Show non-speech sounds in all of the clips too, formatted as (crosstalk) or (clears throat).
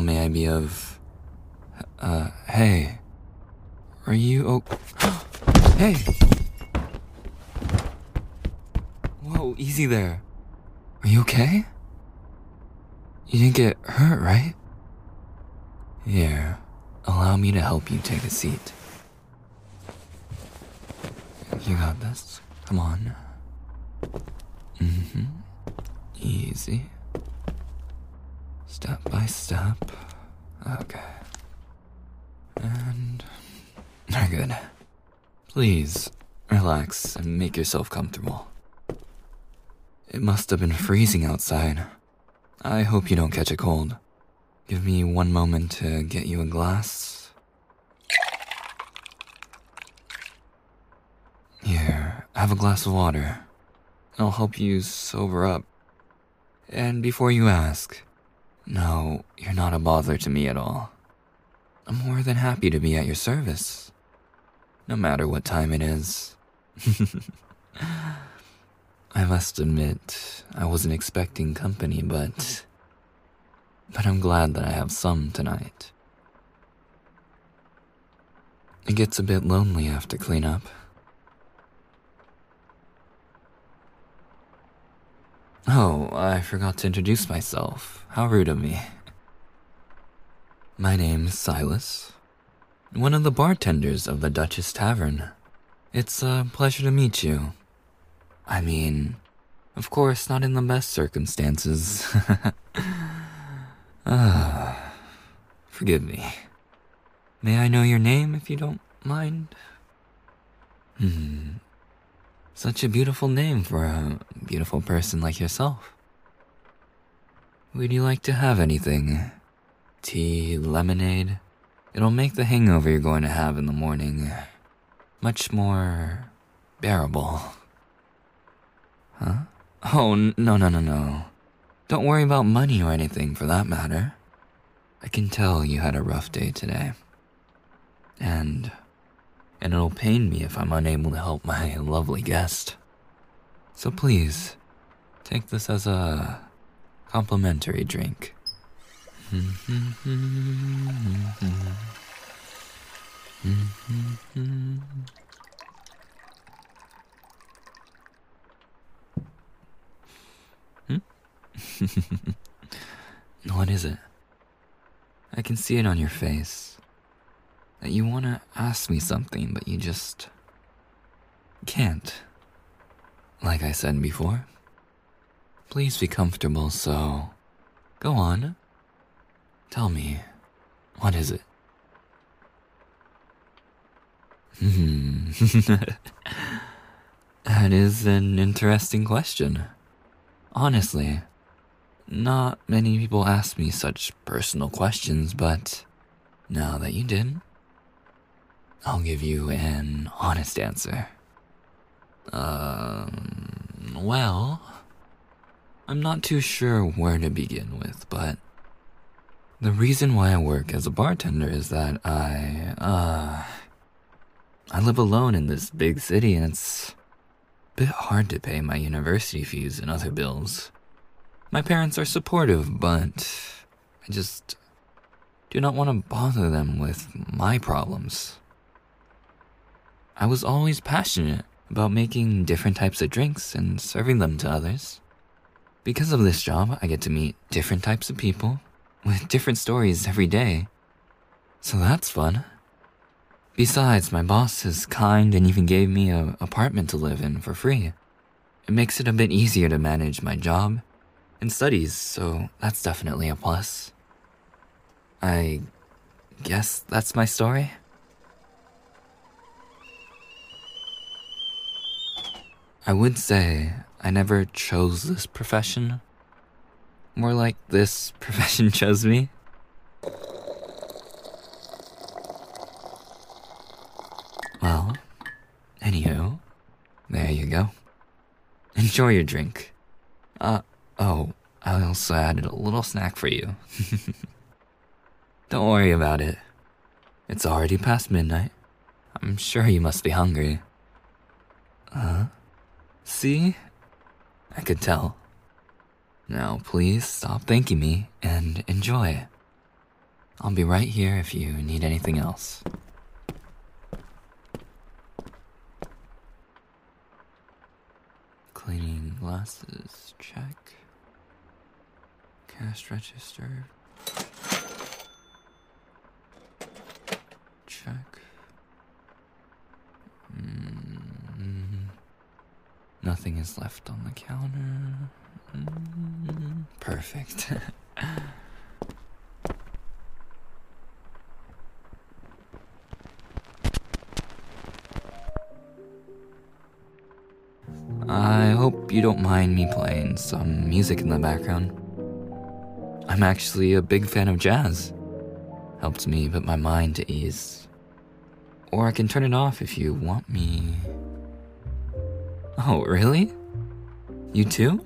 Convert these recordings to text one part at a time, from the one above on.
How may I be of. Uh, hey. Are you oh. (gasps) hey! Whoa, easy there. Are you okay? You didn't get hurt, right? Here, allow me to help you take a seat. You got this. Come on. Mm hmm. Easy. Step by step. Okay. And. We're good. Please, relax and make yourself comfortable. It must have been freezing outside. I hope you don't catch a cold. Give me one moment to get you a glass. Here, have a glass of water. I'll help you sober up. And before you ask, no, you're not a bother to me at all. I'm more than happy to be at your service. No matter what time it is. (laughs) I must admit, I wasn't expecting company, but. But I'm glad that I have some tonight. It gets a bit lonely after cleanup. Oh, I forgot to introduce myself. How rude of me. My name's Silas, one of the bartenders of the Duchess Tavern. It's a pleasure to meet you. I mean, of course, not in the best circumstances. (laughs) ah, forgive me. May I know your name if you don't mind? Hmm. Such a beautiful name for a beautiful person like yourself. Would you like to have anything? Tea, lemonade? It'll make the hangover you're going to have in the morning much more bearable. Huh? Oh, no, no, no, no. Don't worry about money or anything for that matter. I can tell you had a rough day today. And and it'll pain me if I'm unable to help my (laughs) lovely guest. So please, take this as a complimentary drink. (laughs) Hmm? (laughs) what is it? I can see it on your face you want to ask me something, but you just can't. Like I said before, please be comfortable, so go on. Tell me, what is it? Hmm. (laughs) that is an interesting question. Honestly, not many people ask me such personal questions, but now that you did, I'll give you an honest answer. Um, well, I'm not too sure where to begin with, but the reason why I work as a bartender is that I, uh, I live alone in this big city and it's a bit hard to pay my university fees and other bills. My parents are supportive, but I just do not want to bother them with my problems. I was always passionate about making different types of drinks and serving them to others. Because of this job, I get to meet different types of people with different stories every day. So that's fun. Besides, my boss is kind and even gave me an apartment to live in for free. It makes it a bit easier to manage my job and studies, so that's definitely a plus. I guess that's my story. I would say I never chose this profession. More like this (laughs) profession chose me. Well, anywho, there you go. Enjoy your drink. Uh, oh, I also added a little snack for you. (laughs) Don't worry about it. It's already past midnight. I'm sure you must be hungry. Huh? See? I could tell. Now, please stop thanking me and enjoy. I'll be right here if you need anything else. Cleaning glasses, check. Cash register, check. Mm, nothing is left on the counter. Mm, perfect. (laughs) I hope you don't mind me playing some music in the background. I'm actually a big fan of jazz. Helps me put my mind to ease. Or I can turn it off if you want me. Oh, really? You too?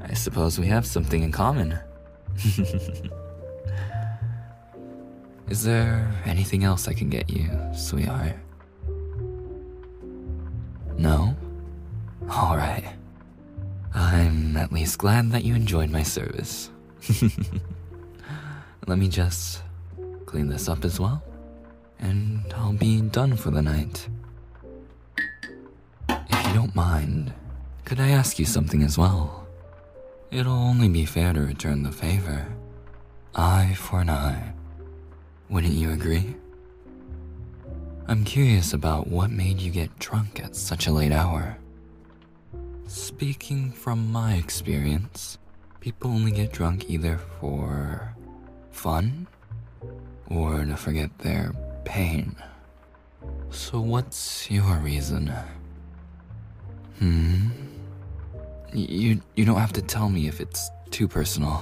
I suppose we have something in common. (laughs) Is there anything else I can get you, sweetheart? No? Alright. I'm at least glad that you enjoyed my service. (laughs) Let me just clean this up as well, and I'll be done for the night. Don't mind, could I ask you something as well? It'll only be fair to return the favor. Eye for an eye. Wouldn't you agree? I'm curious about what made you get drunk at such a late hour. Speaking from my experience, people only get drunk either for fun or to forget their pain. So, what's your reason? Hmm? You, you don't have to tell me if it's too personal.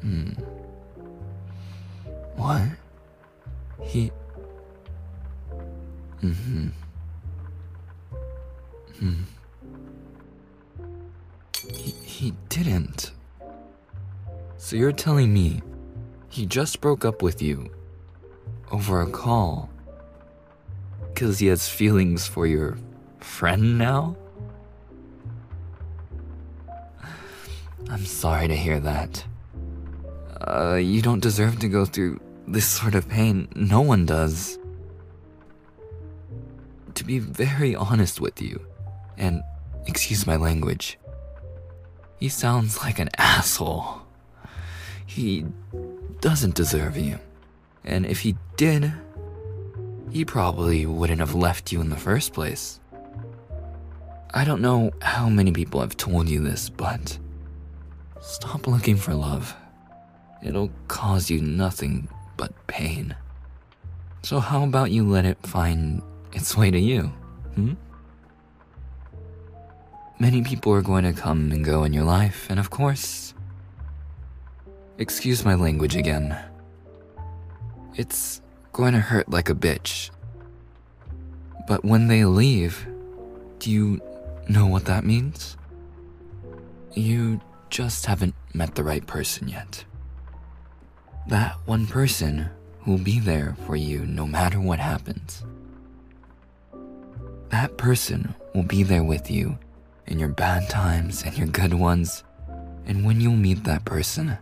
Hmm. What? He. Mm hmm. Hmm. He, he didn't. So you're telling me he just broke up with you over a call because he has feelings for your friend now? I'm sorry to hear that. Uh, you don't deserve to go through this sort of pain. No one does. To be very honest with you, and excuse my language, he sounds like an asshole. He doesn't deserve you. And if he did, he probably wouldn't have left you in the first place. I don't know how many people have told you this, but stop looking for love. It'll cause you nothing but pain. So, how about you let it find its way to you? Hmm? Many people are going to come and go in your life, and of course, excuse my language again. It's going to hurt like a bitch. But when they leave, do you know what that means? You just haven't met the right person yet. That one person who'll be there for you no matter what happens. That person will be there with you in your bad times and your good ones. And when you'll meet that person,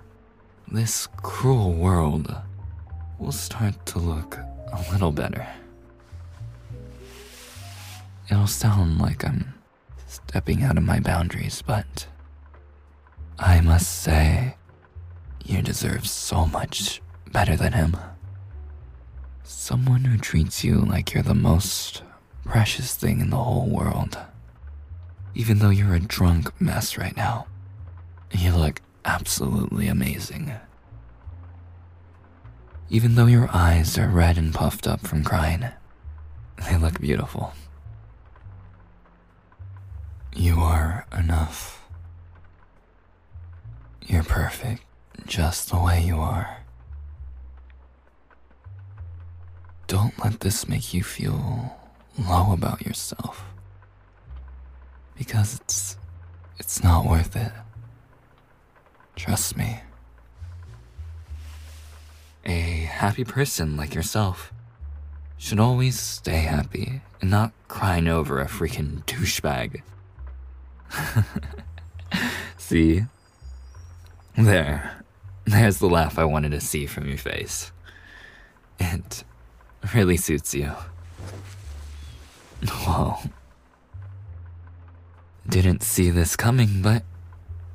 this cruel world will start to look a little better. It'll sound like I'm stepping out of my boundaries, but I must say, you deserve so much better than him. Someone who treats you like you're the most precious thing in the whole world. Even though you're a drunk mess right now, you look absolutely amazing. Even though your eyes are red and puffed up from crying, they look beautiful. You are enough. You're perfect just the way you are. Don't let this make you feel low about yourself because it's it's not worth it. Trust me. A happy person like yourself should always stay happy and not crying over a freaking douchebag. (laughs) See? There. There's the laugh I wanted to see from your face. It really suits you. Whoa. Didn't see this coming, but.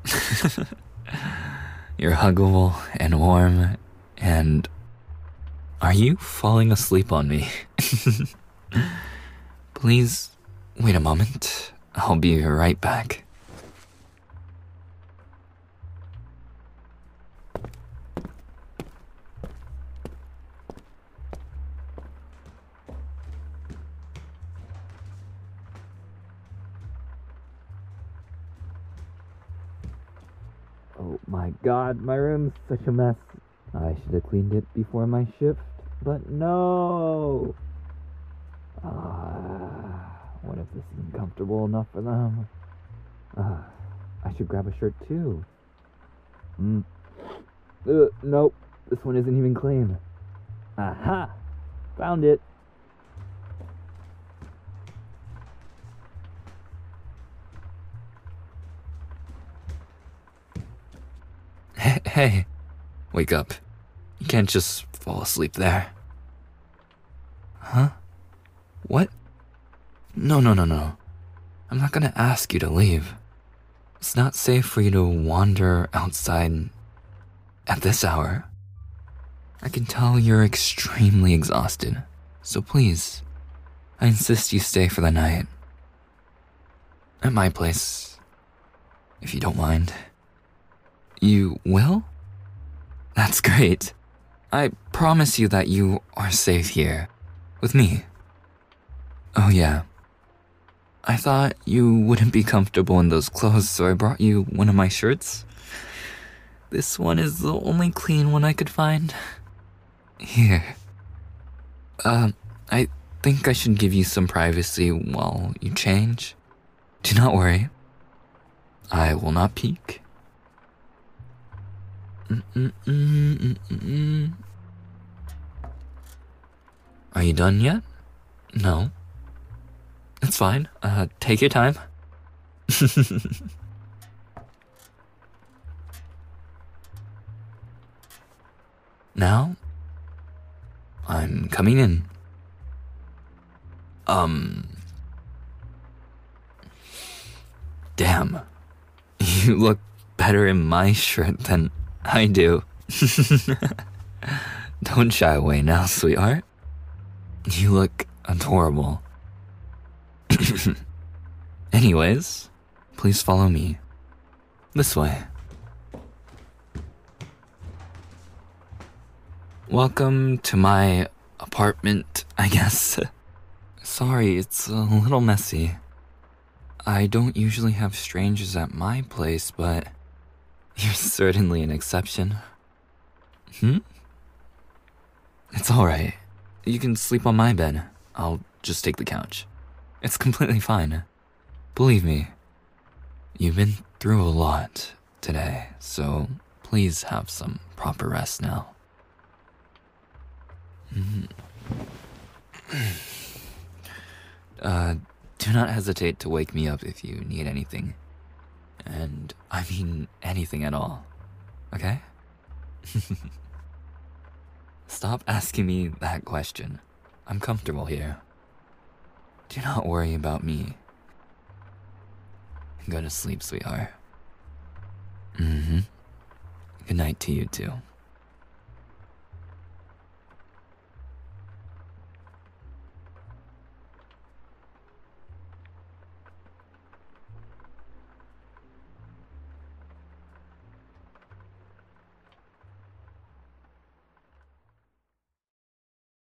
(laughs) You're huggable and warm, and. Are you falling asleep on me? (laughs) Please wait a moment. I'll be right back. Oh my god, my room's such a mess. I should have cleaned it before my shift, but no! Ah, what if this isn't comfortable enough for them? Ah, I should grab a shirt too. Hmm. Uh, nope, this one isn't even clean. Aha! Found it. Hey, wake up. You can't just fall asleep there. Huh? What? No, no, no, no. I'm not gonna ask you to leave. It's not safe for you to wander outside at this hour. I can tell you're extremely exhausted, so please, I insist you stay for the night. At my place, if you don't mind. You will? That's great. I promise you that you are safe here. With me. Oh, yeah. I thought you wouldn't be comfortable in those clothes, so I brought you one of my shirts. This one is the only clean one I could find. Here. Um, uh, I think I should give you some privacy while you change. Do not worry. I will not peek. Are you done yet? No. It's fine. Uh, take your time. (laughs) now, I'm coming in. Um. Damn. (laughs) You look better in my shirt than I do. (laughs) Don't shy away now, sweetheart. You look adorable. (laughs) Anyways, please follow me. This way. Welcome to my apartment, I guess. (laughs) Sorry, it's a little messy. I don't usually have strangers at my place, but (laughs) you're certainly an exception. Hmm? It's alright. You can sleep on my bed. I'll just take the couch. It's completely fine. Believe me, you've been through a lot today, so please have some proper rest now. Mm-hmm. (clears throat) Uh, do not hesitate to wake me up if you need anything. And I mean anything at all. Okay? (laughs) Stop asking me that question. I'm comfortable here. Do not worry about me. Go to sleep, sweetheart. Mm hmm. Good night to you, too.